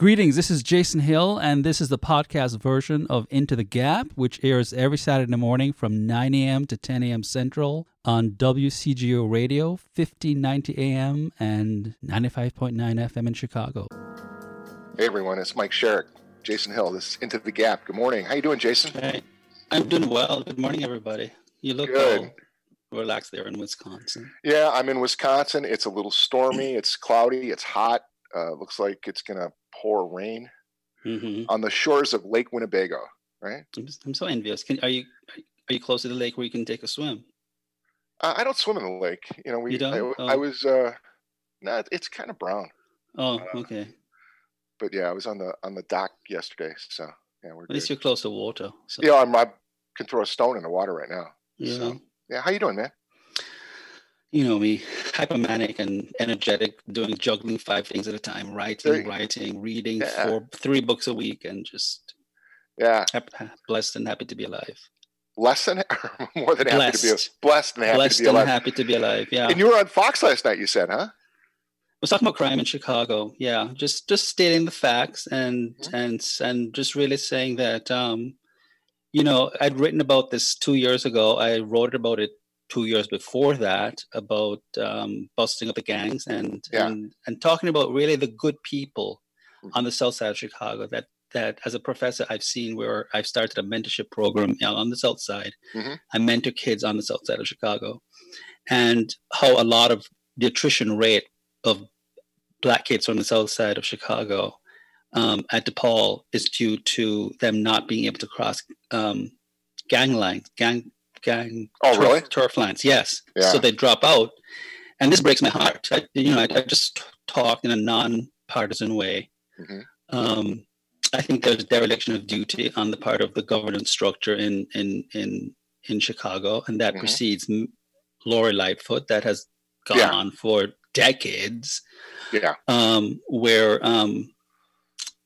Greetings, this is Jason Hill, and this is the podcast version of Into the Gap, which airs every Saturday morning from 9 a.m. to 10 a.m. Central on WCGO Radio, 1590 AM and 95.9 FM in Chicago. Hey everyone, it's Mike Sherrick, Jason Hill. This is Into the Gap. Good morning. How you doing, Jason? Hey, I'm doing well. Good morning, everybody. You look Good. all relaxed there in Wisconsin. Yeah, I'm in Wisconsin. It's a little stormy. It's cloudy. It's hot. Uh, looks like it's gonna pour rain hmm on the shores of Lake Winnebago. Right? I'm, I'm so envious. Can, are you are you close to the lake where you can take a swim? Uh, I don't swim in the lake. You know, we. You don't? I, I Oh. was. Uh, nah, it's kind of brown. Oh, Uh, okay. But yeah, I was on the on the dock yesterday. So yeah, we're At least you're close to water. So, Yeah, I'm, I can throw a stone in the water right now. you so- Yeah, how you doing, man? You know me, hypermanic and energetic, doing juggling five things at a time, writing, There you- writing, reading Yeah. four, three books a week, and just Yeah, blessed and happy to be alive. less than more than happy to be Blessed. blessed and happy blessed to be and alive. happy to be alive. Yeah. And you were on Fox last night. You said, huh? I was talking about crime in Chicago. Yeah, just just stating the facts and Mhm. and and just really saying that um, you know I'd written about this two years ago. I wrote about it two years before that about um, busting up the gangs and Yeah. and and talking about really the good people Mhm. on the south side of Chicago. That that as a professor I've seen where I've started a mentorship program on the south side. Mhm. I mentor kids on the south side of Chicago, and how a lot of the attrition rate of black kids on the south side of Chicago um, at DePaul is due to them not being able to cross um, gang lines, gang gang Oh, turf, really? turf lines. Yes, Yeah. so they drop out, and this breaks my heart. I, you know, I, I just talk in a non-partisan way. Mhm. Um, I think there's dereliction of duty on the part of the governance structure in in in in Chicago, and that Mhm. precedes Lori Lightfoot. That has gone Yeah. on for decades Yeah. um, where um,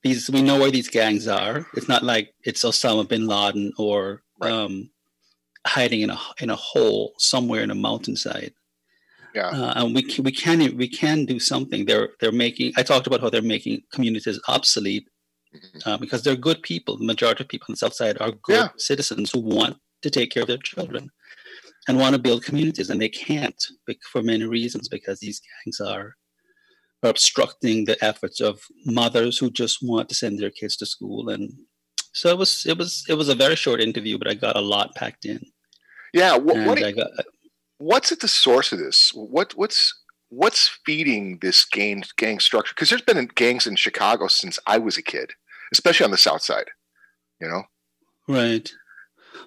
these we know where these gangs are. It's not like it's Osama bin Laden or Right. um, hiding in a in a hole somewhere in a mountainside. Yeah. Uh, and we can, we can we can do something. They're they're making. I talked about how they're making communities obsolete Mhm. uh, because they're good people. The majority of people on the south side are good Yeah. citizens who want to take care of their children and want to build communities, and they can't for many reasons because these gangs are are obstructing the efforts of mothers who just want to send their kids to school. And so it was it was it was a very short interview, but I got a lot packed in, Yeah. What, what, I got what's at the source of this? What what's what's feeding this gang gang structure? Because there's been gangs in Chicago since I was a kid, especially on the South Side. You know. Right.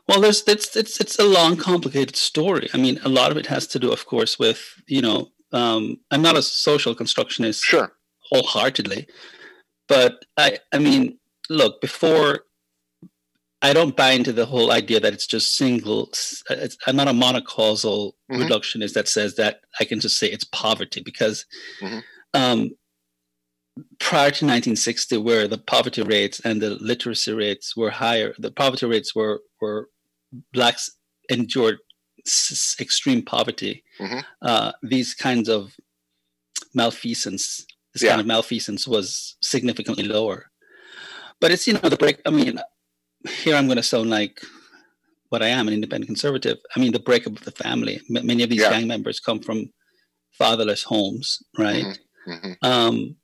Well, there's it's it's it's a long, complicated story. I mean, a lot of it has to do, of course, with you know, um, I'm not a social constructionist Sure. wholeheartedly, but I I mean, look, before I don't buy into the whole idea that it's just single. It's, I'm not a monocausal Mhm. reductionist that says that I can just say it's poverty because Mhm. um, prior to 1960, where the poverty rates and the literacy rates were higher, the poverty rates were were blacks endured s- extreme poverty. Mhm. Uh, these kinds of malfeasance, this Yeah. kind of malfeasance was significantly lower. But it's you know the break. I mean, here I'm going to sound like what I am, an independent conservative. I mean, the breakup of the family. M- many of these Yeah. gang members come from fatherless homes, right? hmm Um,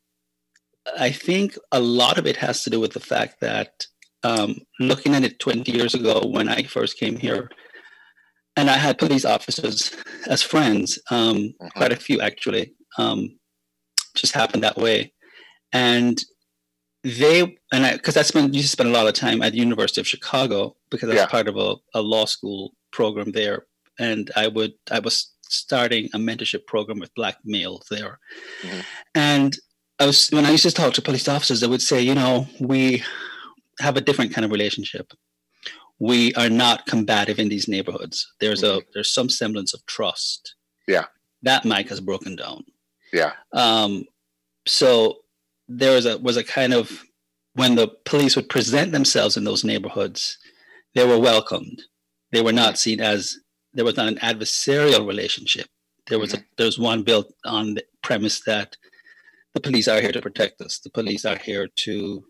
I think a lot of it has to do with the fact that um, looking at it 20 years ago when I first came here, and I had police officers as friends, um, Mhm. quite a few actually, um, just happened that way. And they, and I, because I spent, used to spend a lot of time at the University of Chicago because I was Yeah. part of a, a law school program there. And I would, I was starting a mentorship program with black males there. Mhm. And I was when I used to talk to police officers, they would say, you know, we have a different kind of relationship. We are not combative in these neighborhoods. There's a there's some semblance of trust. Yeah. That mic has broken down. Yeah. Um, so there was a was a kind of when the police would present themselves in those neighborhoods, they were welcomed. They were not seen as there was not an adversarial relationship. There was a there was one built on the premise that the police are here to protect us. The police are here to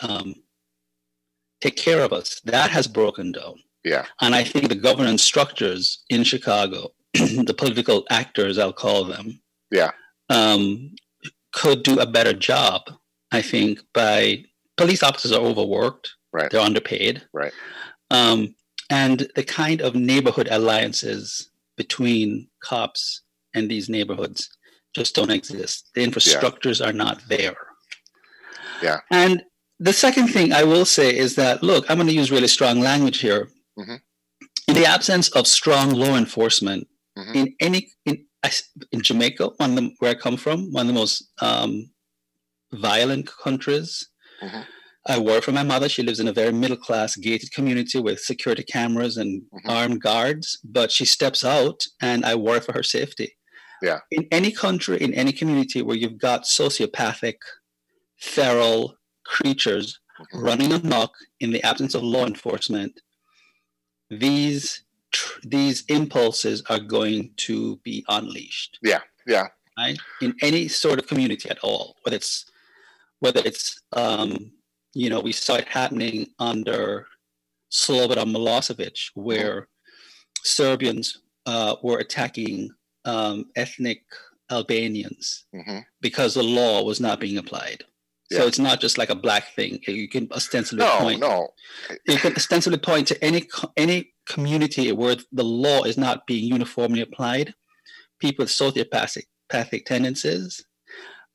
um, take care of us. That has broken down. Yeah. And I think the governance structures in Chicago, the political actors, I'll call them, Yeah. um, could do a better job, I think, by police officers are overworked, Right. they're underpaid. Right. Um, and the kind of neighborhood alliances between cops and these neighborhoods just don't exist. The infrastructures are not there. Yeah. And the second thing I will say is that, look, I'm going to use really strong language here. Mhm. In the absence of strong law enforcement Mhm. in any in in Jamaica, one of the, where I come from, one of the most um, violent countries. Mhm. I work for my mother. She lives in a very middle class gated community with security cameras and Mhm. armed guards, but she steps out and I worry for her safety. Yeah. In any country, in any community where you've got sociopathic, feral creatures Mhm. running amok in the absence of law enforcement, these tr- these impulses are going to be unleashed Yeah. Yeah. Right? In any sort of community at all, whether it's whether it's um, you know we saw it happening under Slobodan Milosevic, where Serbians uh, were attacking um, ethnic Albanians hmm because the law was not being applied. So it's not just like a black thing. You can ostensibly No, point no. you can ostensibly point to any any community where the law is not being uniformly applied. People with sociopathic tendencies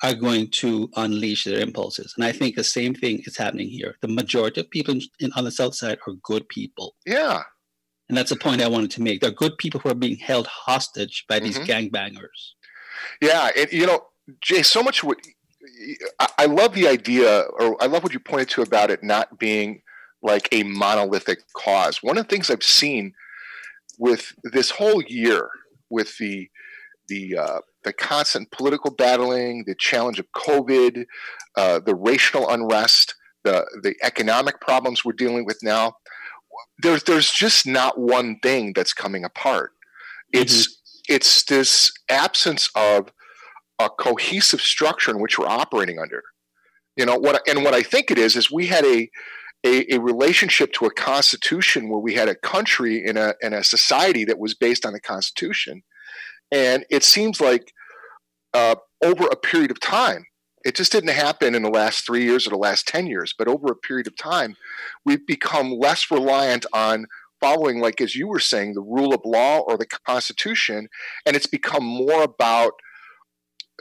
are going to unleash their impulses, and I think the same thing is happening here. The majority of people in, on the south side are good people, Yeah. and that's a point I wanted to make. They're good people who are being held hostage by these Mhm. gangbangers. Yeah, and you know, Jay, so much what I, I love the idea, or I love what you pointed to about it not being like a monolithic cause. One of the things I've seen with this whole year, with the the uh, the constant political battling, the challenge of COVID, uh, the racial unrest, the the economic problems we're dealing with now, there's there's just not one thing that's coming apart. It's it's this absence of a cohesive structure in which we're operating under. You know what? And what I think it is is we had a a, a relationship to a constitution where we had a country in a in a society that was based on the constitution, and it seems like uh, over a period of time, it just didn't happen in the last three years or the last ten years, but over a period of time, we've become less reliant on following, like as you were saying, the rule of law or the constitution, and it's become more about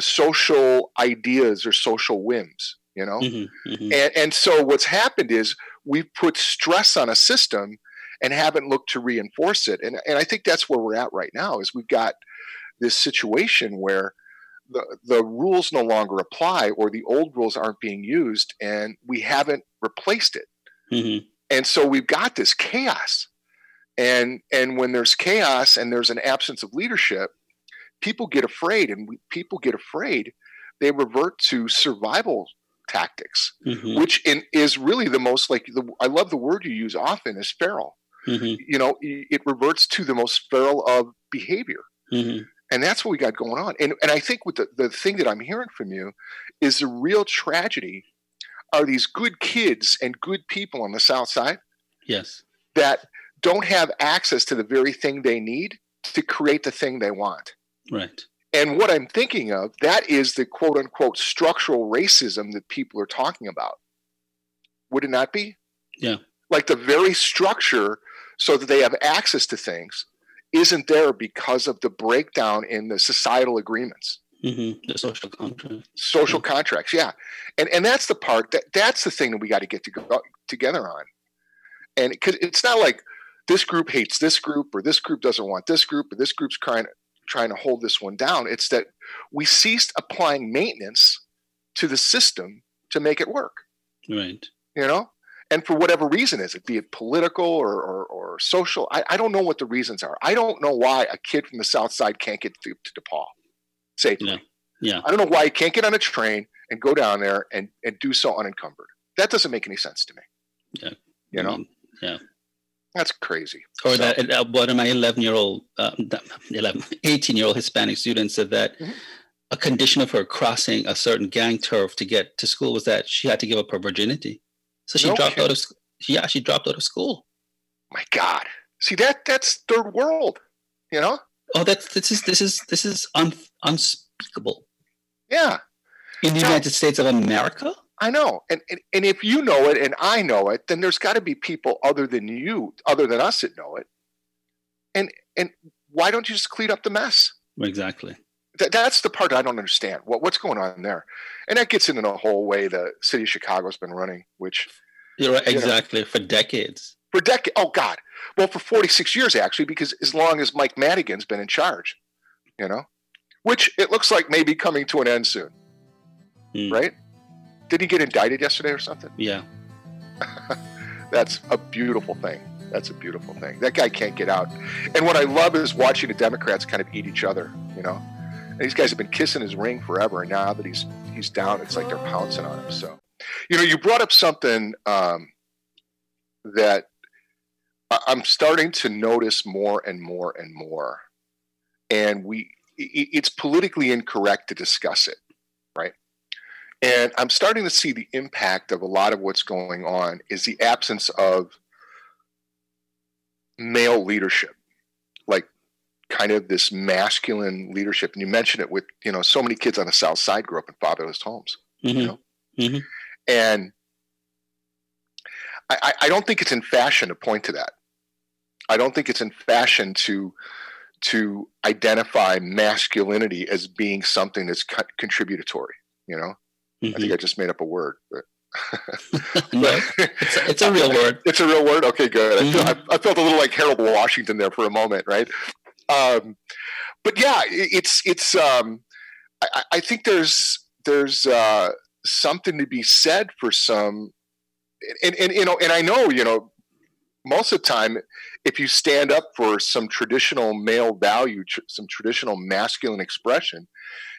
social ideas or social whims. You know, Mhm, mhm. and, and so what's happened is we've put stress on a system and haven't looked to reinforce it. And, and I think that's where we're at right now is we've got this situation where the, the rules no longer apply or the old rules aren't being used and we haven't replaced it. Mhm. And so we've got this chaos. And, and when there's chaos and there's an absence of leadership, people get afraid and people get afraid. They revert to survival tactics Mhm. which in, is really the most like the, I love the word you use often is feral. Mhm. You know, it reverts to the most feral of behavior, Mhm. and that's what we got going on. And and I think with the the thing that I'm hearing from you is the real tragedy are these good kids and good people on the South Side Yes. that don't have access to the very thing they need to create the thing they want. Right. And what I'm thinking of, that is the quote unquote structural racism that people are talking about. Would it not be? Yeah. Like the very structure so that they have access to things isn't there because of the breakdown in the societal agreements, hmm The social contract. social contracts. Yeah. And and that's the part that that's the thing that we got to get to go, together on. And cuz it's not like this group hates this group or this group doesn't want this group or this group's trying trying to hold this one down. It's that we ceased applying maintenance to the system to make it work, Right. you know? And for whatever reason is it, be it political or, or, or social, I, I don't know what the reasons are. I don't know why a kid from the South Side can't get to, to DePaul safely. Yeah. Yeah. I don't know why he can't get on a train and go down there and, and do so unencumbered. That doesn't make any sense to me. Yeah. You I know, mean, yeah. That's crazy. Or So- that uh, one of my 11 year old, uh, 11, 18 year old Hispanic students said that Mhm. a condition of her crossing a certain gang turf to get to school was that she had to give up her virginity. So she No dropped kidding. out of school. yeah, she dropped out of school. My God. See that that's third world, you know? Oh, that's this is this is this is un, unspeakable Yeah, in the No. United States of America. I know. And, and and if you know it and I know it, then there's got to be people other than you, other than us that know it. And and why don't you just clean up the mess? Exactly. That, that's the part I don't understand. What what's going on there? And that gets into the whole way the city of Chicago's been running, which You're right. Yeah. Exactly. For decades. for decades. Oh God, well for 46 years actually, because as long as Mike Madigan's been in charge, you know, which it looks like may be coming to an end soon, Hmm. right? Did he get indicted yesterday or something? Yeah. That's a beautiful thing. That's a beautiful thing. That guy can't get out. And what I love is watching the Democrats kind of eat each other. You know, and these guys have been kissing his ring forever, and now that he's he's down, it's like they're pouncing on him. So, you know, you brought up something um, that I'm starting to notice more and more and more, and we it's politically incorrect to discuss it? And I'm starting to see the impact of a lot of what's going on is the absence of male leadership, like kind of this masculine leadership. And you mentioned it with, you know, so many kids on the South Side grew up in fatherless homes. Mhm. know? Mhm. And I, I- I don't think it's in fashion to point to that. I don't think it's in fashion to to identify masculinity as being something that's co- contributory. You know, I think I just made up a word, but Mhm. no, it's, a- it's a real word. It's a real word. Okay, good. I, feel, Mhm. I, I felt a little like Harold Washington there for a moment, right? Um, but yeah, i- it's it's. Um, I, I- I think there's there's uh, something to be said for some, and, and you know, and I know you know, most of the time, if you stand up for some traditional male value, tr- some traditional masculine expression,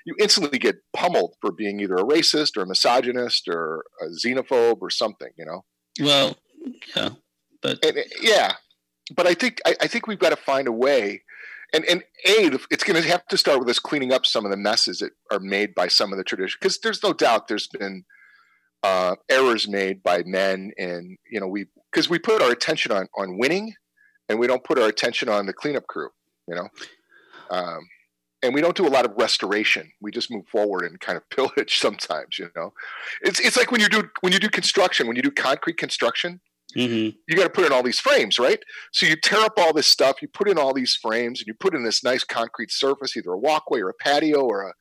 you instantly get pummeled for being either a racist or a misogynist or a xenophobe or something. You know Well, yeah, but and, uh, yeah, but I think I, I think we've got to find a way, and and a it's going to have to start with us cleaning up some of the messes that are made by some of the tradition because there's no doubt there's been uh, errors made by men, and you know we because we put our attention on on winning, and we don't put our attention on the cleanup crew, you know. Um, and we don't do a lot of restoration. We just move forward and kind of pillage sometimes, you know. It's it's like when you do when you do construction, when you do concrete construction, mhm. you got to put in all these frames, right? So you tear up all this stuff, you put in all these frames, and you put in this nice concrete surface, either a walkway or a patio or a,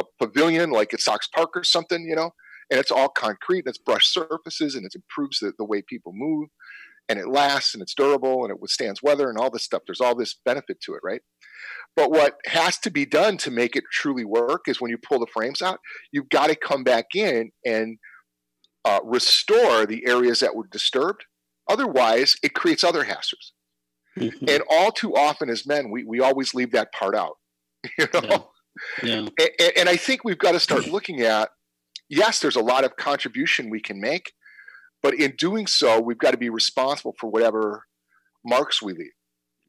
a pavilion like at Sox Park or something, you know, and it's all concrete and it's brushed surfaces and it improves the, the way people move and it lasts and it's durable and it withstands weather and all this stuff. There's all this benefit to it, right? But what has to be done to make it truly work is when you pull the frames out, you've got to come back in and uh, restore the areas that were disturbed. Otherwise, it creates other hazards. Mhm. And all too often, as men, we, we always leave that part out. You know, yeah, and, and I think we've got to start looking at. Yes, there's a lot of contribution we can make, but in doing so, we've got to be responsible for whatever marks we leave,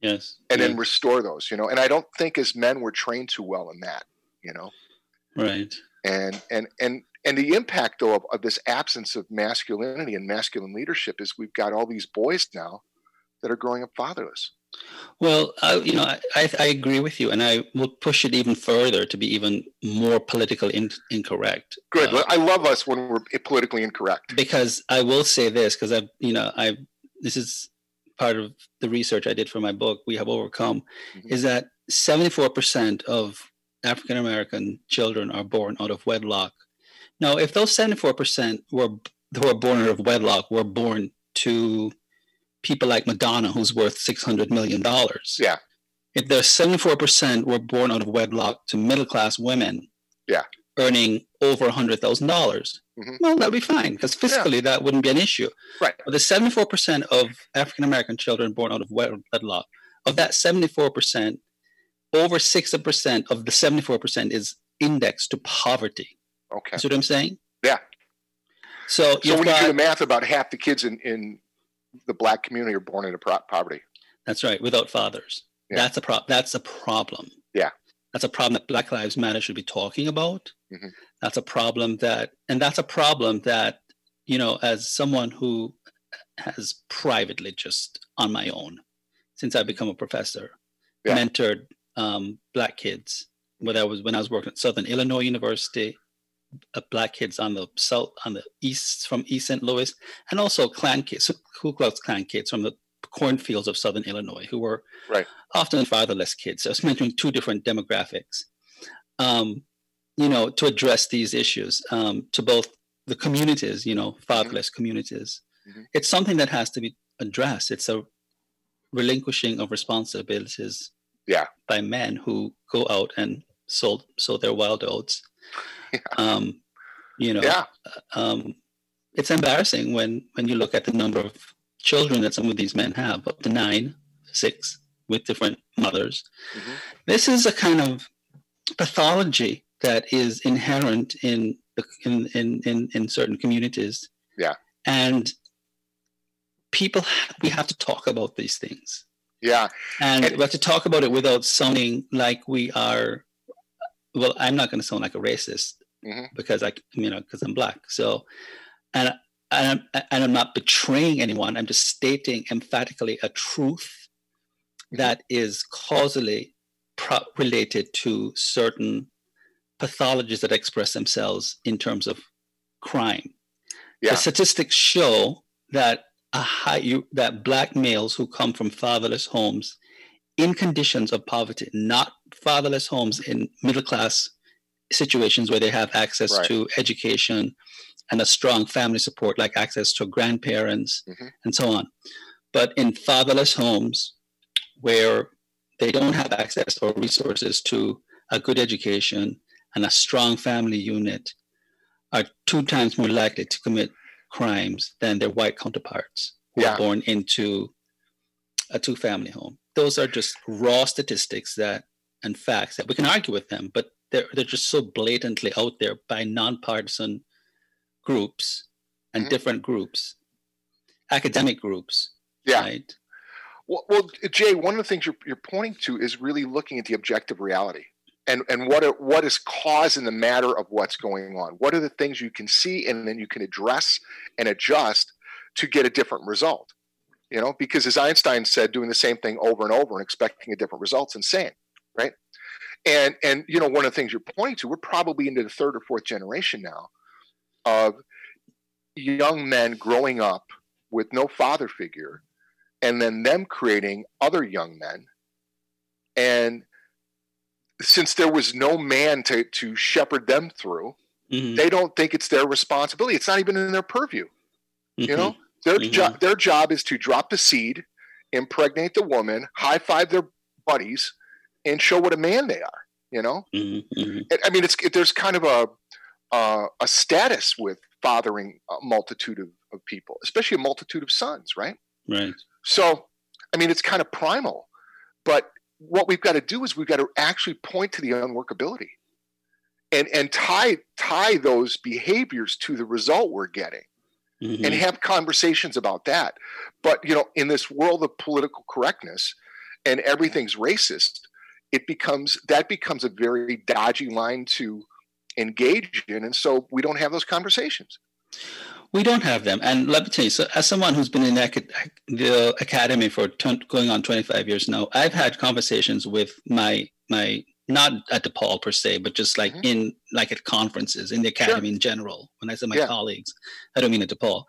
yes, and yeah, then restore those. You know, and I don't think as men we're trained too well in that. You know, right. and and and and the impact though of, of this absence of masculinity and masculine leadership is we've got all these boys now that are growing up fatherless. Well, I, you know, I, I, agree with you, and I will push it even further to be even more politically in, incorrect. Good. Uh, I love us when we're politically incorrect. because I will say this because I've you know I this is part of the research I did for my book We Have Overcome Mhm. is that 74% of African American children are born out of wedlock. Now, if those 74% were who are born out of wedlock were born to people like Madonna, who's worth 600 million dollars, Yeah. if the 74% were born out of wedlock to middle class women, Yeah. earning over $100,000, dollars Mhm. well, that'd be fine because fiscally that wouldn't be an issue. Right. But the 74% of African American children born out of wedlock, of that 74%, over 60% of the 74% is indexed to poverty. Okay. See what I'm saying? Yeah. So, So when you do the math, about half the kids in, in the black community are born into pro- poverty. That's right, without fathers. Yeah. That's a pro- That's a problem. Yeah. That's a problem that Black Lives Matter should be talking about. Mhm. That's a problem that, and that's a problem that, you know, as someone who has privately just on my own, since I become a professor, Yeah. mentored um, Black kids. When I was when I was working at Southern Illinois University, Black kids on the south, on the east from East St. Louis, and also Klan kids, Ku Klux Klan kids from the cornfields of Southern Illinois, who were Right. often fatherless kids. So I was mentoring two different demographics. Um, you know, to address these issues um, to both the communities, you know, fatherless communities. Mhm. It's something that has to be addressed. It's a relinquishing of responsibilities Yeah. by men who go out and sow, sow their wild oats. Yeah. Um, you know, Yeah. um, it's embarrassing when when you look at the number of children that some of these men have, up to nine, six, with different mothers. Mhm. This is a kind of pathology that is inherent in in, in in in certain communities. Yeah. and people we have to talk about these things Yeah. and And- we have to talk about it without sounding like we are well i'm not going to sound like a racist Mhm. because i you know because i'm black so and and I'm, and I'm not betraying anyone i'm just stating emphatically a truth that is causally pro- related to certain pathologies that express themselves in terms of crime Yeah. the statistics show that a high you, that black males who come from fatherless homes in conditions of poverty, not fatherless homes in middle class situations where they have access Right. to education and a strong family support, like access to grandparents Mhm. and so on. But in fatherless homes where they don't have access or resources to a good education and a strong family unit, are two times more likely to commit crimes than their white counterparts who Yeah. are born into a two family home. Those are just raw statistics that and facts that we can argue with them, but they're they're just so blatantly out there by nonpartisan groups and Mhm. different groups, academic groups. Yeah. Right. Well, well, Jay, one of the things you're, you're pointing to is really looking at the objective reality and, and what, are, what is causing the matter of what's going on. What are the things you can see and then you can address and adjust to get a different result? You know, because as Einstein said, doing the same thing over and over and expecting a different result's insane, right? And and you know, one of the things you're pointing to, we're probably into the third or fourth generation now of young men growing up with no father figure and then them creating other young men. And since there was no man to, to shepherd them through, Mhm, they don't think it's their responsibility. It's not even in their purview. You mhm, know, their Mhm. job their job is to drop the seed, impregnate the woman, high five their buddies, and show what a man they are. You know, mhm, mhm. I- mean, it's it, there's kind of a uh, a status with fathering a multitude of, of people, especially a multitude of sons, right? Right. So, I mean, it's kind of primal. But what we've got to do is we've got to actually point to the unworkability and and tie tie those behaviors to the result we're getting Mhm. and have conversations about that. But you know, in this world of political correctness and everything's racist, it becomes that becomes a very dodgy line to engage in, and so we don't have those conversations. We don't have them. And let me tell you, so as someone who's been in the, academy for t- going on 25 years now, I've had conversations with my, my, not at DePaul per se, but just like Mhm. in, like at conferences in the academy in general. When I say my Yeah. colleagues, I don't mean at DePaul,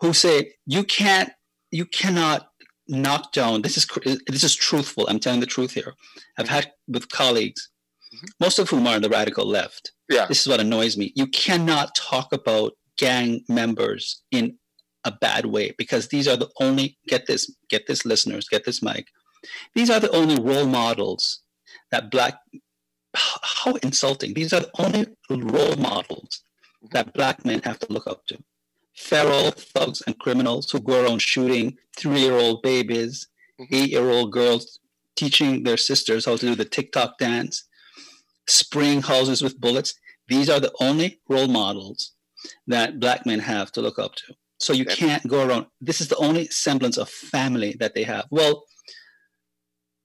who say, you can't, you cannot knock down, this is, this is truthful. I'm telling the truth here. I've Mhm. had with colleagues, Mhm. most of whom are on the radical left Yeah, this is what annoys me. You cannot talk about gang members in a bad way because these are the only get this get this listeners get this Mike. These are the only role models that black how insulting. These are the only role models that black men have to look up to. Feral thugs and criminals who go around shooting three-year-old babies, Mhm. eight-year-old girls, teaching their sisters how to do the TikTok dance, spraying houses with bullets. These are the only role models that black men have to look up to. So you can't go around. This is the only semblance of family that they have. Well,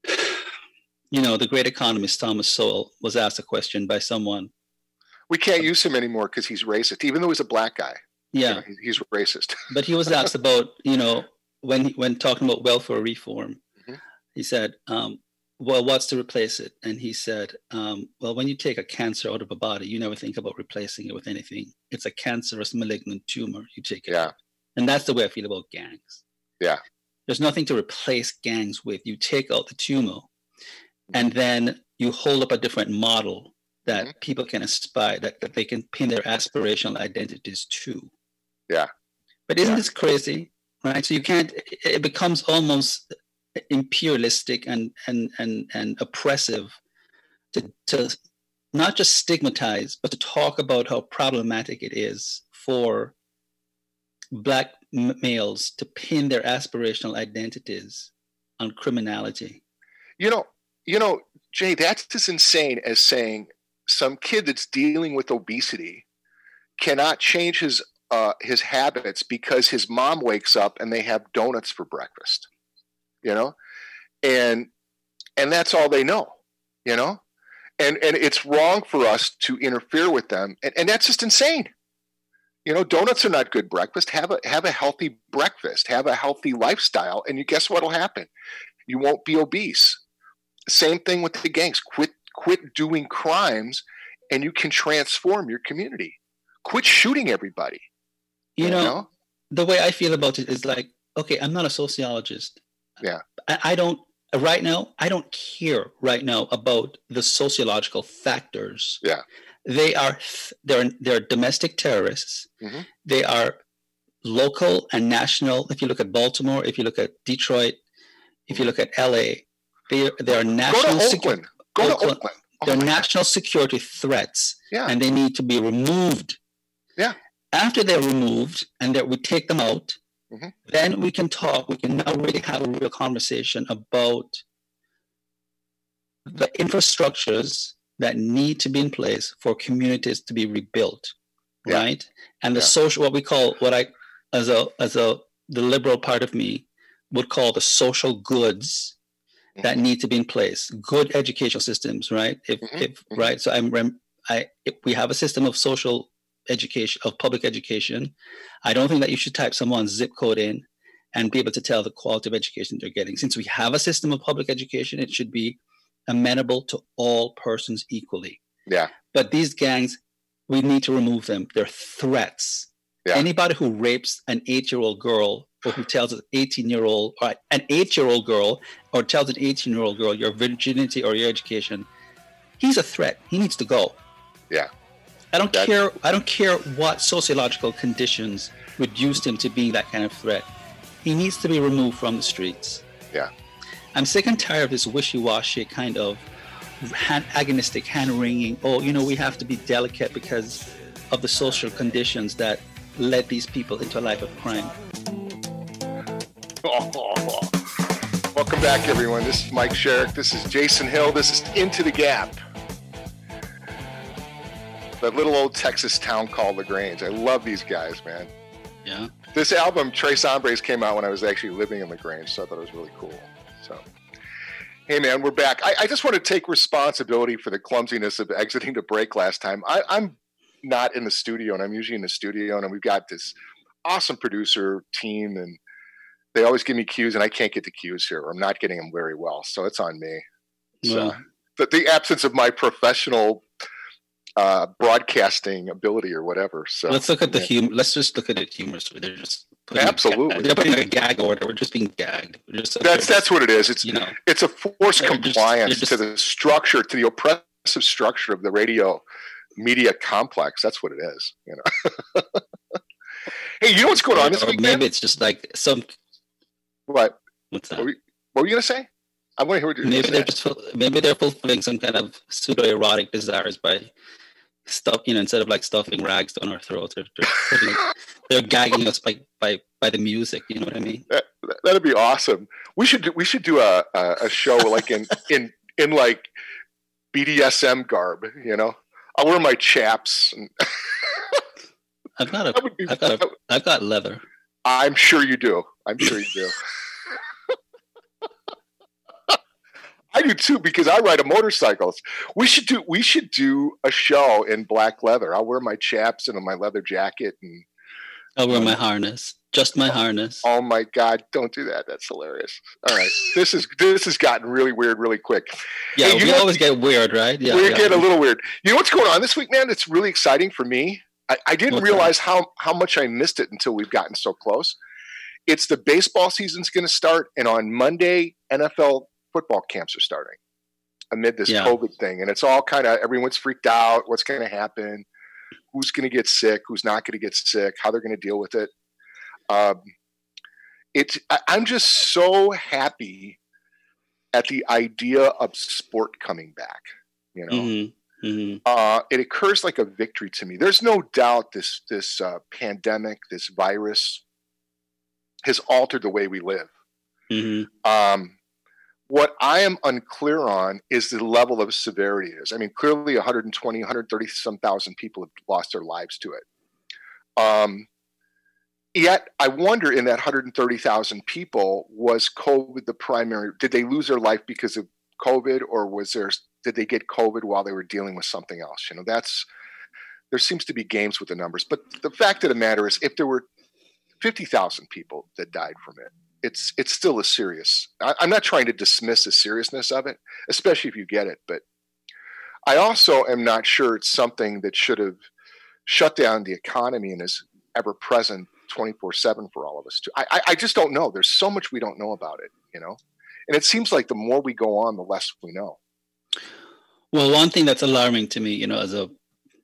you know, the great economist Thomas Sowell was asked a question by someone. We can't use him anymore because he's racist, even though he's a black guy. Yeah, you know, he's racist. but he was asked about, you know, when when talking about welfare reform, mm-hmm. he said, um, "Well, what's to replace it?" And he said, um, "Well, when you take a cancer out of a body, you never think about replacing it with anything. It's a cancerous, malignant tumor. You take it yeah. out." And that's the way I feel about gangs. Yeah. There's nothing to replace gangs with. You take out the tumor, and then you hold up a different model that mm-hmm. people can aspire that, that they can pin their aspirational identities to yeah. But isn't yeah. this crazy right? So you can't it becomes almost imperialistic and and and and oppressive to to not just stigmatize but to talk about how problematic it is for black males to pin their aspirational identities on criminality. You know you know, Jay, that's as insane as saying some kid that's dealing with obesity cannot change his uh, his habits because his mom wakes up and they have donuts for breakfast. You know, and and that's all they know. You know, and and it's wrong for us to interfere with them, and, and that's just insane. You know, donuts are not good breakfast. Have a have a healthy breakfast. Have a healthy lifestyle, and you guess what'll happen? You won't be obese same thing with the gangs. Quit quit doing crimes and you can transform your community. Quit shooting everybody. You, you know, know, the way I feel about it is like, okay, I'm not a sociologist. Yeah. I, I don't right now, I don't care right now about the sociological factors. Yeah. They are they're they're domestic terrorists. Mm-hmm. They are local and national. If you look at Baltimore, if you look at Detroit, if you look at LA, they, they are national security. Go to Oakland. Oh they're national God. security threats, yeah. and they need to be removed. Yeah. After they're removed and that we take them out, mm-hmm. then we can talk. We can now really have a real conversation about the infrastructures that need to be in place for communities to be rebuilt, yeah. right? And the yeah. social, what we call, what I, as a as a the liberal part of me, would call the social goods that need to be in place. Good educational systems, right? If, mm-hmm. if mm-hmm. right, so I'm I if we have a system of social education of public education. I don't think that you should type someone's zip code in and be able to tell the quality of education they're getting. Since we have a system of public education, it should be amenable to all persons equally. Yeah. But these gangs, we need to remove them. They're threats. Yeah. Anybody who rapes an eight-year-old girl or who tells an 18 year old or uh, an 8 year old girl or tells an 18 year old girl your virginity or your education he's a threat he needs to go yeah i don't That's... care i don't care what sociological conditions reduced him to being that kind of threat he needs to be removed from the streets yeah i'm sick and tired of this wishy-washy kind of hand, agonistic hand wringing oh you know we have to be delicate because of the social conditions that led these people into a life of crime Welcome back, everyone. This is Mike Sherrick. This is Jason Hill. This is Into the Gap. That little old Texas town called LaGrange. I love these guys, man. Yeah. This album, Tres Hombres, came out when I was actually living in LaGrange, so I thought it was really cool. So, hey, man, we're back. I, I just want to take responsibility for the clumsiness of exiting the break last time. I, I'm not in the studio, and I'm usually in the studio, and we've got this awesome producer team and they always give me cues and I can't get the cues here. Or I'm not getting them very well. So it's on me. So the, the absence of my professional uh, broadcasting ability or whatever. So let's look at the humor. Let's just look at it humorously. They're just absolutely. they're putting a gag order. We're just being gagged. Just, that's that's what it is. It's you know it's a forced compliance just, just, to the structure, to the oppressive structure of the radio media complex. That's what it is. You know. hey, you know what's going on this week? Maybe it's just like some what? What's that? What were, you, what were you gonna say? I want to hear what you're maybe they're just maybe they're fulfilling some kind of pseudo erotic desires by stuff you know instead of like stuffing rags down our throats they're, they're, they're gagging us by by by the music you know what i mean that, that'd be awesome we should do, we should do a a, a show like in in in like bdsm garb you know i'll wear my chaps and i've got a i've got a i've got leather I'm sure you do. I'm sure you do. I do too because I ride a motorcycles. We should do we should do a show in black leather. I'll wear my chaps and my leather jacket and I'll wear my um, harness. Just my harness. Oh my god, don't do that. That's hilarious. All right. this is this has gotten really weird really quick. Yeah, hey, we know, always get weird, right? Yeah. We yeah. get a little weird. You know what's going on this week, man? It's really exciting for me. I, I didn't what's realize that? how how much I missed it until we've gotten so close. It's the baseball season's going to start, and on Monday, NFL football camps are starting amid this yeah. COVID thing. And it's all kind of everyone's freaked out. What's going to happen? Who's going to get sick? Who's not going to get sick? How they're going to deal with it? Um, it's I, I'm just so happy at the idea of sport coming back. You know, mm-hmm. Mm-hmm. Uh, it occurs like a victory to me. There's no doubt this this uh, pandemic, this virus, has altered the way we live. Mm-hmm. Um, what I am unclear on is the level of severity is. I mean, clearly 120, 130 some thousand people have lost their lives to it. Um, yet I wonder in that 130,000 people, was COVID the primary? Did they lose their life because of COVID or was there, did they get COVID while they were dealing with something else? You know, that's, there seems to be games with the numbers. But the fact of the matter is, if there were 50,000 people that died from it, it's it's still a serious. I, I'm not trying to dismiss the seriousness of it, especially if you get it, but I also am not sure it's something that should have shut down the economy and is ever present 24 7 for all of us. Too. I, I just don't know. There's so much we don't know about it, you know? And it seems like the more we go on, the less we know. Well, one thing that's alarming to me, you know, as a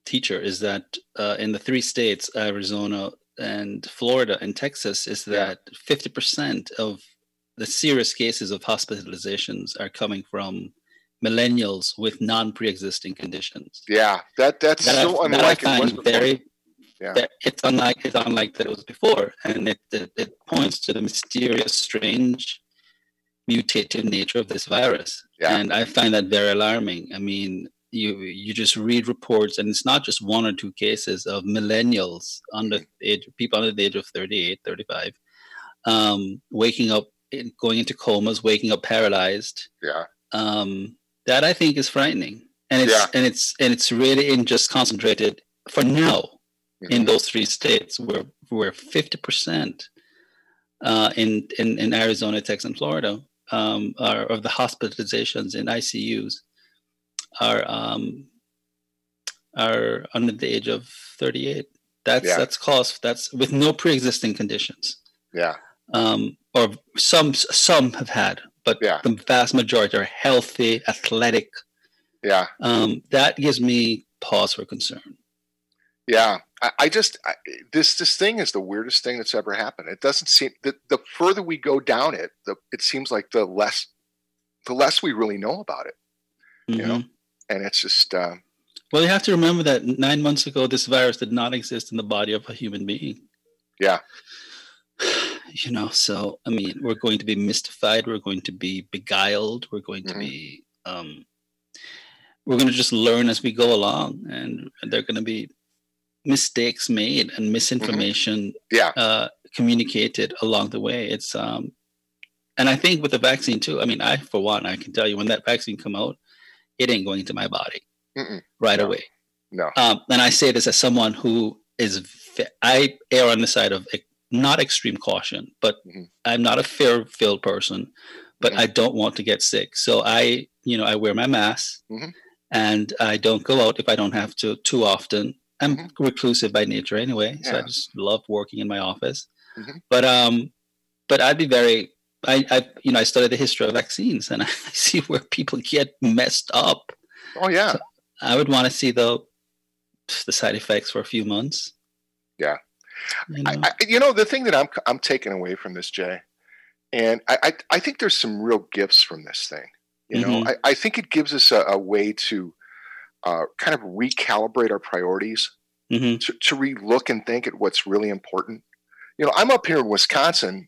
teacher, is that uh, in the three states, Arizona, and Florida and Texas is that yeah. 50% of the serious cases of hospitalizations are coming from millennials with non-pre-existing conditions. Yeah, that that's that so I, unlike that I find very. Yeah. It's unlike it's unlike that it was before, and it, it it points to the mysterious, strange, mutative nature of this virus. Yeah. And I find that very alarming. I mean, you you just read reports and it's not just one or two cases of millennials under mm-hmm. age people under the age of 38 35 um, waking up going into comas waking up paralyzed yeah um, that i think is frightening and it's yeah. and it's and it's really in just concentrated for now mm-hmm. in those three states where where 50% uh, in, in in arizona texas and florida um, are of the hospitalizations in icus are um, are under the age of 38. That's yeah. that's cost. That's with no pre-existing conditions. Yeah. Um, or some some have had, but yeah. the vast majority are healthy, athletic. Yeah. Um, that gives me pause for concern. Yeah, I, I just I, this this thing is the weirdest thing that's ever happened. It doesn't seem the the further we go down it, the it seems like the less the less we really know about it. Mm-hmm. You know, mm-hmm and it's just. Uh, well, you have to remember that nine months ago, this virus did not exist in the body of a human being. Yeah. You know, so I mean, we're going to be mystified. We're going to be beguiled. We're going to mm-hmm. be. Um, we're going to just learn as we go along, and there are going to be mistakes made and misinformation mm-hmm. yeah. uh, communicated along the way. It's um, and I think with the vaccine too. I mean, I for one, I can tell you when that vaccine come out, it ain't going to my body Mm-mm. right no. away. No. Um, and I say this as someone who is, I err on the side of not extreme caution, but mm-hmm. I'm not a fear filled person, but mm-hmm. I don't want to get sick. So I, you know, I wear my mask mm-hmm. and I don't go out if I don't have to too often. I'm mm-hmm. reclusive by nature anyway, yeah. so I just love working in my office. Mm-hmm. But um, but I'd be very I, I, you know, I studied the history of vaccines, and I see where people get messed up. Oh yeah. So I would want to see the the side effects for a few months. Yeah. You know, I, I, you know the thing that I'm I'm taking away from this, Jay, and I I, I think there's some real gifts from this thing. You mm-hmm. know, I, I think it gives us a, a way to uh, kind of recalibrate our priorities, mm-hmm. to, to relook and think at what's really important. You know, I'm up here in Wisconsin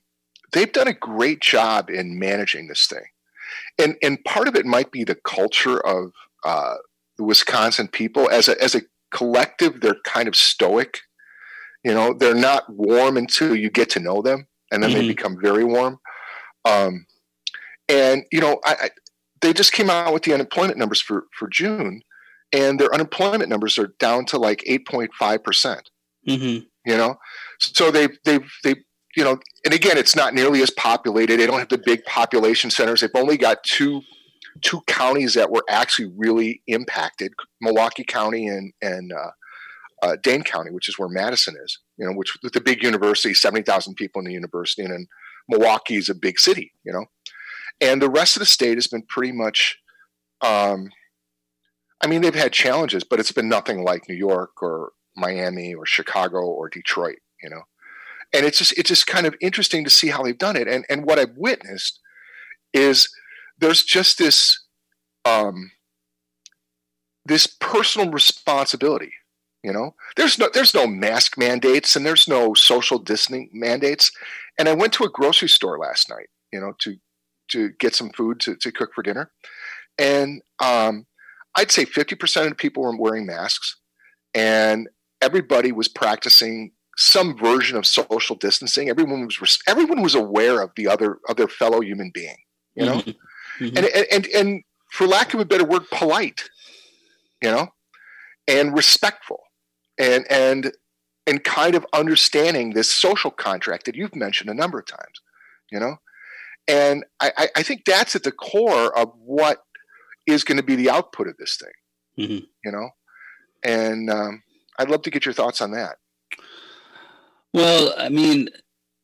they've done a great job in managing this thing. And, and part of it might be the culture of uh, the Wisconsin people as a, as a collective. They're kind of stoic. You know, they're not warm until you get to know them, and then mm-hmm. they become very warm. Um, and you know, I, I, they just came out with the unemployment numbers for for June, and their unemployment numbers are down to like eight point five percent. Mm-hmm. You know, so they've they've they you know, and again, it's not nearly as populated. They don't have the big population centers. They've only got two two counties that were actually really impacted: Milwaukee County and and uh, uh, Dane County, which is where Madison is. You know, which with the big university, seventy thousand people in the university, and Milwaukee is a big city. You know, and the rest of the state has been pretty much. Um, I mean, they've had challenges, but it's been nothing like New York or Miami or Chicago or Detroit. You know, and it's just it's just kind of interesting to see how they've done it. And and what I've witnessed is there's just this um, this personal responsibility. You know, there's no there's no mask mandates and there's no social distancing mandates. And I went to a grocery store last night, you know, to to get some food to, to cook for dinner, and um, I'd say 50% of the people were wearing masks, and everybody was practicing some version of social distancing. Everyone was everyone was aware of the other of their fellow human being, you know, mm-hmm. Mm-hmm. And, and and for lack of a better word, polite, you know, and respectful, and and and kind of understanding this social contract that you've mentioned a number of times, you know, and I, I think that's at the core of what is going to be the output of this thing, mm-hmm. you know, and um, I'd love to get your thoughts on that. Well, I mean,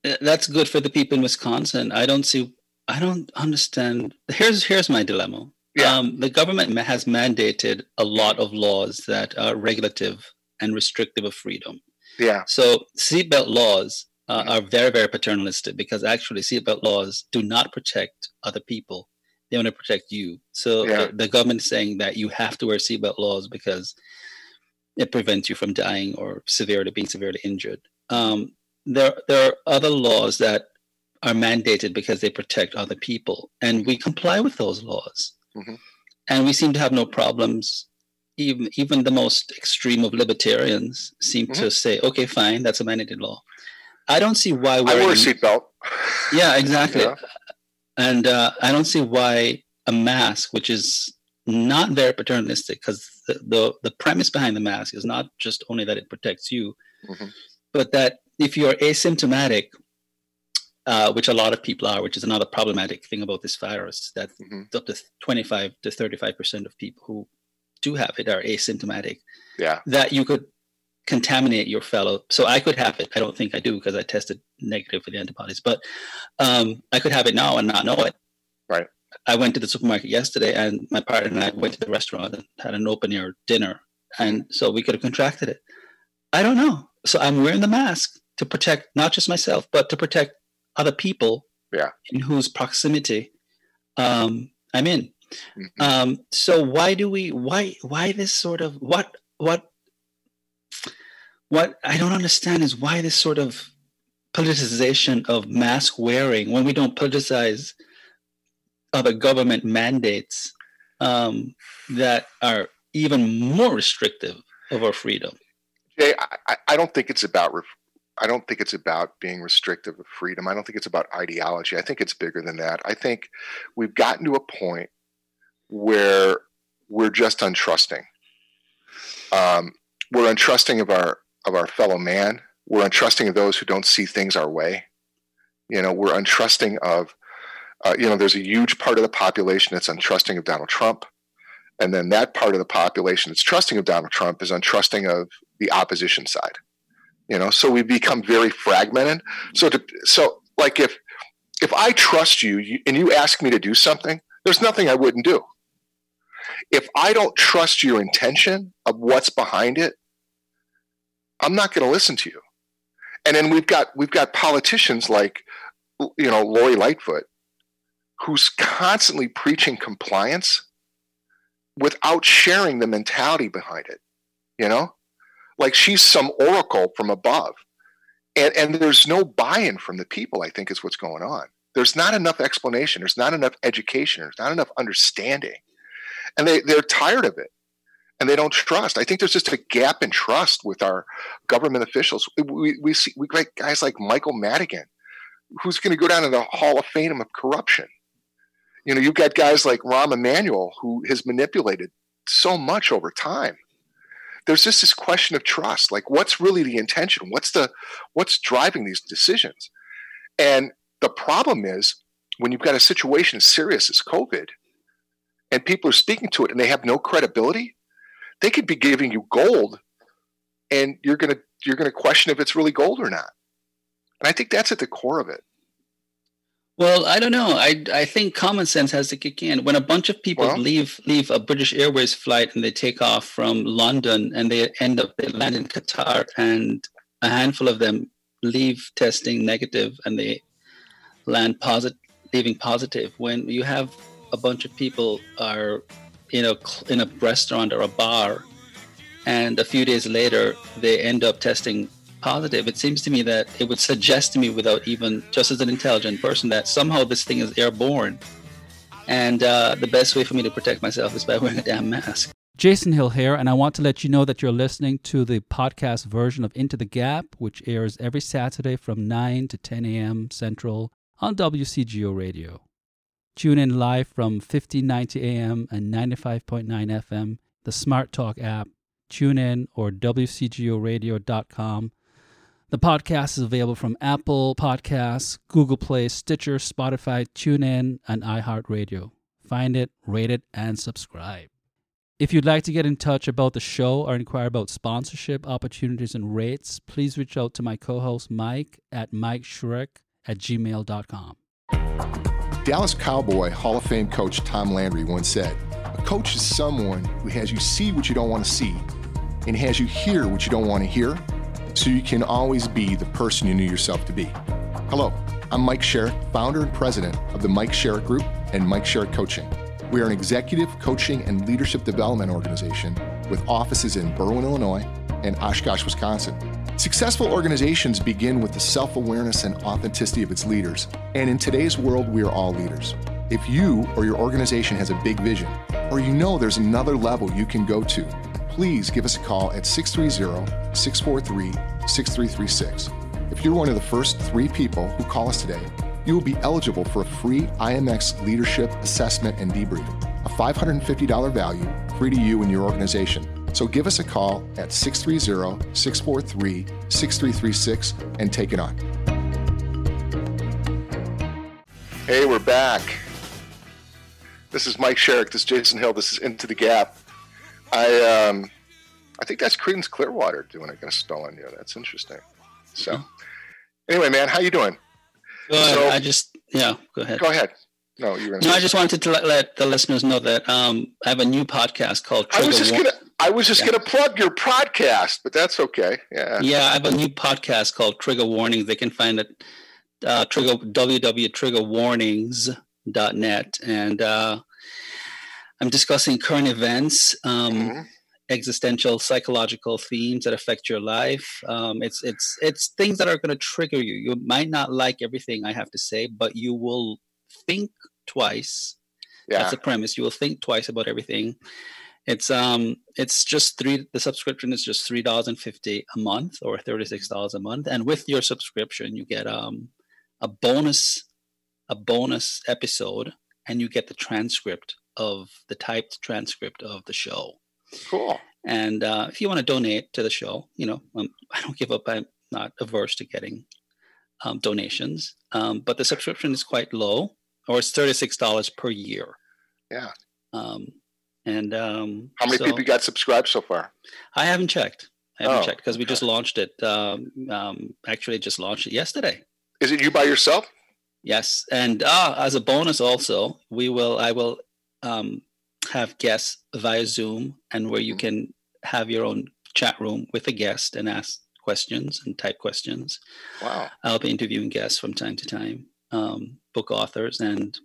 uh, that's good for the people in Wisconsin. I don't see. I don't understand. Here's here's my dilemma. Yeah. Um, the government has mandated a lot of laws that are regulative and restrictive of freedom. Yeah. So seatbelt laws uh, are very very paternalistic because actually seatbelt laws do not protect other people. They want to protect you. So yeah. the, the government is saying that you have to wear seatbelt laws because it prevents you from dying or severely being severely injured um, there there are other laws that are mandated because they protect other people, and we comply with those laws, mm-hmm. and we seem to have no problems. Even even the most extreme of libertarians seem mm-hmm. to say, "Okay, fine, that's a mandated law." I don't see why. Wearing, I wear a seatbelt. Yeah, exactly. Yeah. And uh, I don't see why a mask, which is not very paternalistic, because the, the, the premise behind the mask is not just only that it protects you, mm-hmm but that if you're asymptomatic, uh, which a lot of people are, which is another problematic thing about this virus, that mm-hmm. up to 25 to 35% of people who do have it are asymptomatic. Yeah. That you could contaminate your fellow. So I could have it. I don't think I do because I tested negative for the antibodies, but um, I could have it now and not know it. Right. I went to the supermarket yesterday and my partner and I went to the restaurant and had an open air dinner. And so we could have contracted it. I don't know so I'm wearing the mask to protect not just myself, but to protect other people yeah. in whose proximity um, I'm in. Mm-hmm. Um, so why do we why why this sort of what what what I don't understand is why this sort of politicization of mask wearing when we don't politicize other government mandates um, that are even more restrictive of our freedom. Jay, I, I don't think it's about I don't think it's about being restrictive of freedom. I don't think it's about ideology. I think it's bigger than that. I think we've gotten to a point where we're just untrusting. Um, we're untrusting of our of our fellow man. We're untrusting of those who don't see things our way. You know, we're untrusting of. Uh, you know, there's a huge part of the population that's untrusting of Donald Trump. And then that part of the population that's trusting of Donald Trump is untrusting of the opposition side. You know, so we become very fragmented. So to so like if if I trust you, you and you ask me to do something, there's nothing I wouldn't do. If I don't trust your intention of what's behind it, I'm not going to listen to you. And then we've got we've got politicians like you know Lori Lightfoot, who's constantly preaching compliance without sharing the mentality behind it. You know, like she's some oracle from above. And, and there's no buy in from the people, I think, is what's going on. There's not enough explanation. There's not enough education. There's not enough understanding. And they, they're tired of it and they don't trust. I think there's just a gap in trust with our government officials. We, we see we got guys like Michael Madigan, who's going to go down in the Hall of Fame of corruption. You know, you've got guys like Rahm Emanuel who has manipulated so much over time. There's just this question of trust. Like, what's really the intention? What's the what's driving these decisions? And the problem is when you've got a situation as serious as COVID, and people are speaking to it and they have no credibility, they could be giving you gold, and you're gonna you're gonna question if it's really gold or not. And I think that's at the core of it. Well, I don't know. I I think common sense has to kick in. When a bunch of people well, leave leave a British Airways flight and they take off from London and they end up they land in Qatar and a handful of them leave testing negative and they land positive leaving positive when you have a bunch of people are in a in a restaurant or a bar and a few days later they end up testing positive, it seems to me that it would suggest to me, without even just as an intelligent person, that somehow this thing is airborne. And uh, the best way for me to protect myself is by wearing a damn mask. Jason Hill here, and I want to let you know that you're listening to the podcast version of Into the Gap, which airs every Saturday from 9 to 10 a.m. Central on WCGO Radio. Tune in live from 1590 a.m. and 95.9 FM, the Smart Talk app, tune in or WCGORadio.com the podcast is available from Apple Podcasts, Google Play, Stitcher, Spotify, TuneIn, and iHeartRadio. Find it, rate it, and subscribe. If you'd like to get in touch about the show or inquire about sponsorship opportunities and rates, please reach out to my co host Mike at mikeshurek at gmail.com. Dallas Cowboy Hall of Fame coach Tom Landry once said, A coach is someone who has you see what you don't want to see and has you hear what you don't want to hear so you can always be the person you knew yourself to be. Hello, I'm Mike Sherrick, founder and president of the Mike Sherrick Group and Mike Sherrick Coaching. We are an executive coaching and leadership development organization with offices in Berwyn, Illinois and Oshkosh, Wisconsin. Successful organizations begin with the self awareness and authenticity of its leaders. And in today's world, we are all leaders. If you or your organization has a big vision, or you know there's another level you can go to, please give us a call at 630 643 6336. If you're one of the first three people who call us today, you will be eligible for a free IMX leadership assessment and debrief, a $550 value free to you and your organization. So give us a call at 630 643 6336 and take it on. Hey, we're back. This is Mike Sherrick. This is Jason Hill. This is Into the Gap. I um, I think that's Creedence Clearwater doing it. Going to spell on you. That's interesting. So, mm-hmm. anyway, man, how you doing? Good. So, I just yeah. Go ahead. Go ahead. No, you're going to. No, I just wanted to let, let, the listeners know that um, I have a new podcast called. Trigger I was just War- gonna. I was just yeah. gonna plug your podcast, but that's okay. Yeah. Yeah, I have a new podcast called Trigger Warnings. They can find it uh, trigger www.triggerwarnings.net and uh, I'm discussing current events, um, mm-hmm. existential psychological themes that affect your life. Um, it's it's it's things that are going to trigger you. You might not like everything I have to say, but you will think twice. Yeah. That's the premise. You will think twice about everything. It's um it's just three the subscription is just three dollars and fifty a month or thirty six dollars a month. And with your subscription you get um a bonus a bonus episode and you get the transcript of the typed transcript of the show. Cool. And uh, if you want to donate to the show, you know, um, I don't give up. I'm not averse to getting um, donations, um, but the subscription is quite low, or it's thirty six dollars per year. Yeah. Um, and um, how many so, people got subscribed so far? I haven't checked. I haven't oh, checked because okay. we just launched it. Um, actually, just launched it yesterday. Is it you by yourself? Yes, and uh, as a bonus, also we will. I will um, have guests via Zoom and where you mm-hmm. can have your own chat room with a guest and ask questions and type questions. Wow. I'll be interviewing guests from time to time, um, book authors and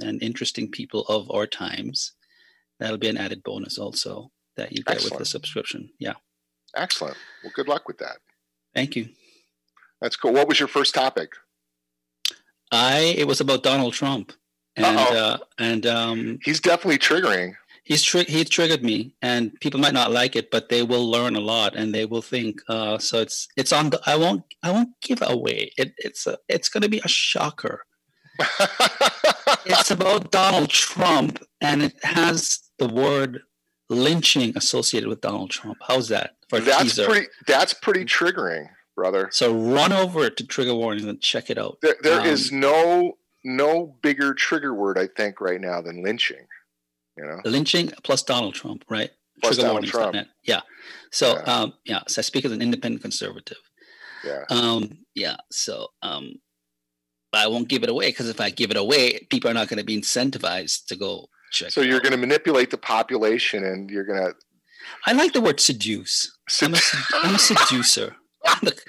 and interesting people of our times. That'll be an added bonus also that you get Excellent. with the subscription. Yeah. Excellent. Well, good luck with that. Thank you. That's cool. What was your first topic? I it was about Donald Trump and uh, and um, he's definitely triggering. He's tri- he triggered me, and people might not like it, but they will learn a lot, and they will think. Uh, so it's it's on. The, I won't I won't give away. It, it's a, it's going to be a shocker. it's about Donald Trump, and it has the word lynching associated with Donald Trump. How's that for that's teaser? Pretty, that's pretty triggering, brother. So run over to trigger warnings and check it out. There, there um, is no no bigger trigger word I think right now than lynching. You know, lynching plus Donald Trump, right? Plus trigger Donald Trump. Yeah. So yeah. um, yeah. So I speak as an independent conservative. Yeah. Um, yeah. So um, I won't give it away because if I give it away, people are not going to be incentivized to go check. So you're going to manipulate the population, and you're going to. I like the word seduce. I'm a, I'm a seducer. I'm the,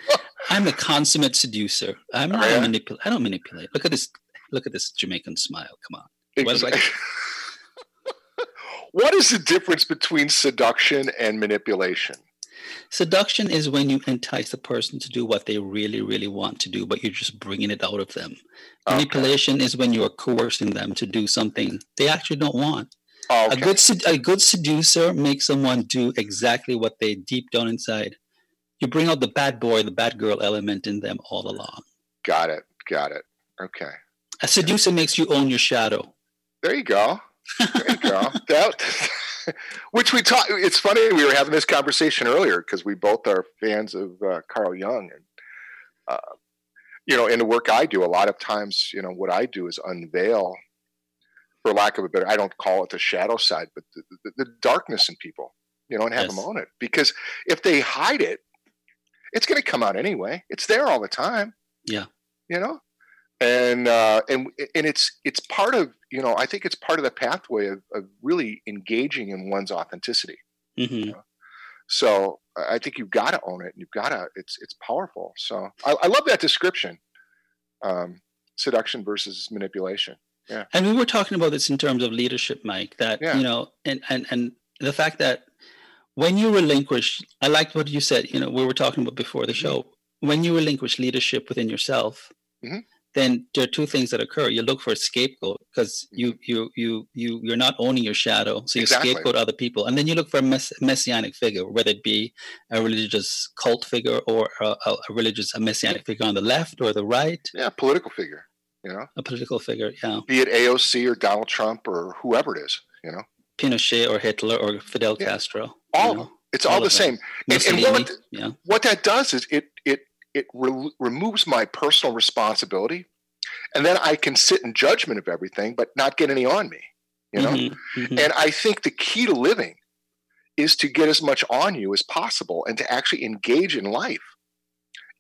I'm the consummate seducer. I'm not oh, yeah? manipulate. I don't manipulate. Look at this. Look at this Jamaican smile. Come on. Exactly. what is the difference between seduction and manipulation? Seduction is when you entice a person to do what they really, really want to do, but you're just bringing it out of them. Okay. Manipulation is when you're coercing them to do something they actually don't want. Oh, okay. A good a good seducer makes someone do exactly what they deep down inside. You bring out the bad boy, the bad girl element in them all along. Got it. Got it. Okay. A seducer makes you own your shadow. There you go. There you go. that which we talk. It's funny we were having this conversation earlier because we both are fans of uh, Carl Jung, and uh, you know, in the work I do, a lot of times, you know, what I do is unveil, for lack of a better, I don't call it the shadow side, but the, the, the darkness in people, you know, and have yes. them own it. Because if they hide it, it's going to come out anyway. It's there all the time. Yeah. You know, and uh, and and it's it's part of you know I think it's part of the pathway of, of really engaging in one's authenticity. Mm-hmm. You know? So I think you've got to own it, and you've got to. It's it's powerful. So I, I love that description. Um, seduction versus manipulation. Yeah. And we were talking about this in terms of leadership, Mike. That yeah. you know, and and and the fact that when you relinquish, I liked what you said. You know, we were talking about before the mm-hmm. show. When you relinquish leadership within yourself, mm-hmm then there are two things that occur. You look for a scapegoat because you you you you you're not owning your shadow, so you exactly. scapegoat other people, and then you look for a mess, messianic figure, whether it be a religious cult figure or a, a, religious a messianic figure on the left or the right. Yeah, political figure. You know, a political figure. Yeah, be it AOC or Donald Trump or whoever it is. You know, Pinochet or Hitler or Fidel yeah. Castro. All you know, it's all, all the same. And, and, what, yeah. what that does is it it it re- removes my personal responsibility and then i can sit in judgment of everything but not get any on me you know mm-hmm, mm-hmm. and i think the key to living is to get as much on you as possible and to actually engage in life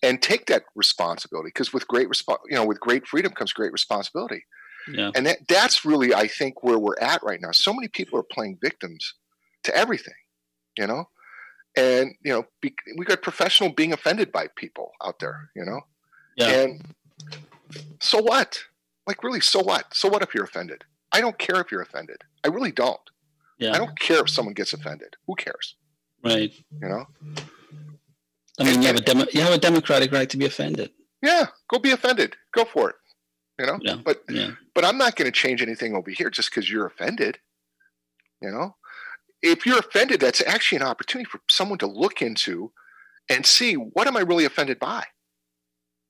and take that responsibility because with great resp- you know with great freedom comes great responsibility yeah. and that, that's really i think where we're at right now so many people are playing victims to everything you know and you know be, we got professional being offended by people out there you know? Yeah. and so what? Like really so what? So what if you're offended? I don't care if you're offended. I really don't. Yeah. i don't care if someone gets offended. Who cares? Right. You know? I mean and, you have a demo, you have a democratic right to be offended. Yeah go be offended. Go for it. You know? Yeah. but yeah. but i'm not going to change anything over here just because you're offended. You know if you're offended, that's actually an opportunity for someone to look into and see what am I really offended by?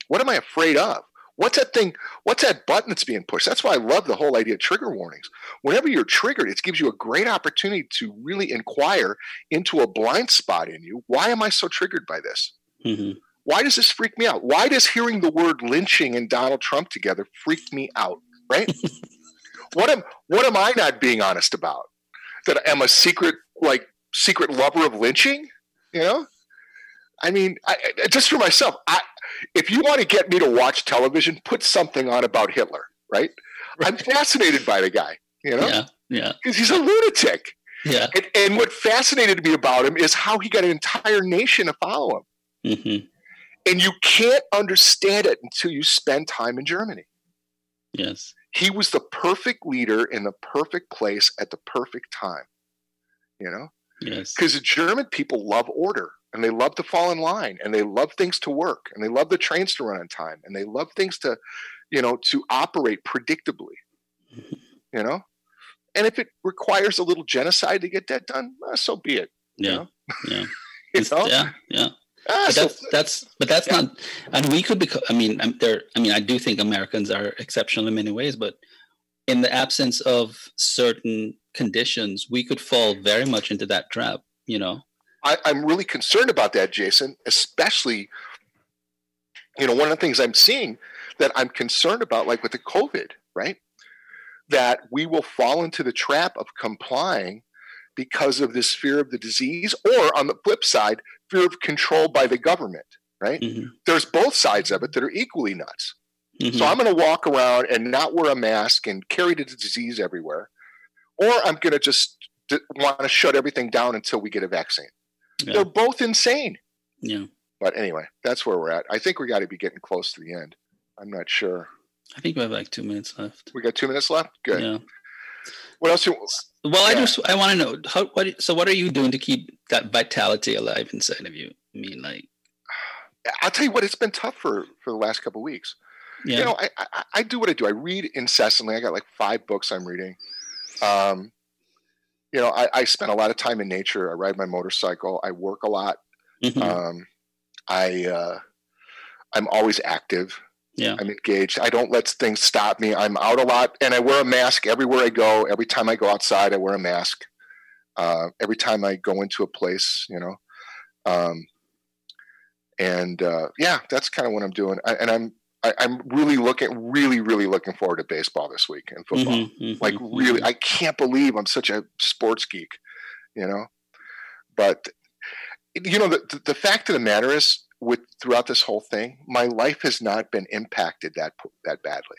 What am I afraid of? What's that thing? What's that button that's being pushed? That's why I love the whole idea of trigger warnings. Whenever you're triggered, it gives you a great opportunity to really inquire into a blind spot in you. Why am I so triggered by this? Mm-hmm. Why does this freak me out? Why does hearing the word lynching and Donald Trump together freak me out? Right? what am what am I not being honest about? That I am a secret like secret lover of lynching. You know, I mean, I, just for myself, I, if you want to get me to watch television, put something on about Hitler. Right? right. I'm fascinated by the guy. You know, yeah, yeah, because he's a lunatic. Yeah. And, and, what fascinated me about him is how he got an entire nation to follow him. Mm-hmm. And you can't understand it until you spend time in Germany. Yes he was the perfect leader in the perfect place at the perfect time. You know? Yes. Because the German people love order and they love to fall in line and they love things to work and they love the trains to run on time and they love things to, you know, to operate predictably. You know? And if it requires a little genocide to get that done, so be it. Yeah. You know? Yeah. you know? Yeah. Yeah. Ah, but so- that's that's but that's Yeah. not and we could become i mean I'm there i mean i do think americans are exceptional in many ways but in the absence of certain conditions we could fall very much into that trap you know I, I'm really concerned about that, Jason, especially, you know, one of the things I'm seeing that I'm concerned about, like with the COVID, right? That we will fall into the trap of complying because of this fear of the disease, or on the flip side, fear of control by the government, right? Mhm. There's both sides of it that are equally nuts. Mhm. So I'm going to walk around and not wear a mask and carry the disease everywhere, or I'm going to just d- want to shut everything down until we get a vaccine. Yeah. They're both insane. yeah But anyway, that's where we're at. I think we got to be getting close to the end. I'm not sure. i think we have like two minutes left We got two minutes left. Good. yeah What else? You, well i just i want to know how what so what are you doing to keep that vitality alive inside of you i mean like I'll tell you what. It's been tough for for the last couple of weeks. yeah You know, I, I I do what I do. I read incessantly. I got like five books I'm reading. Um, you know, I, I spend a lot of time in nature. I ride my motorcycle. I work a lot. Mhm. Um, I uh, I'm always active. Yeah. I'm engaged. I don't let things stop me. I'm out a lot, and I wear a mask everywhere I go. Every time I go outside, I wear a mask. Uh, every time I go into a place, you know. Um, and uh, yeah, that's kind of what I'm doing. I, and I'm I, I'm really looking, really, really looking forward to baseball this week and football. Mhm, mhm, Like really, I can't believe I'm such a sports geek, you know. But you know, the the fact of the matter is, with throughout this whole thing, my life has not been impacted that that badly.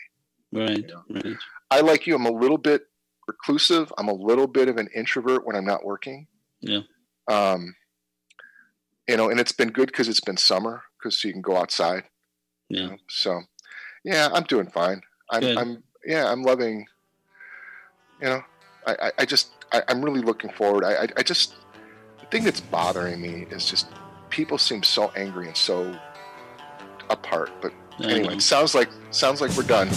right you know. right I like you. I'm a little bit reclusive. I'm a little bit of an introvert when I'm not working. Yeah. Um, you know, and it's been good because it's been summer because you can go outside. you yeah know? So, yeah, I'm doing fine. I'm, Good. I'm, yeah, I'm loving. You know, I, I, I just, I, I'm really looking forward. I, I, I just, the thing that's bothering me is just people seem so angry and so apart. But anyway, it sounds like sounds like we're done.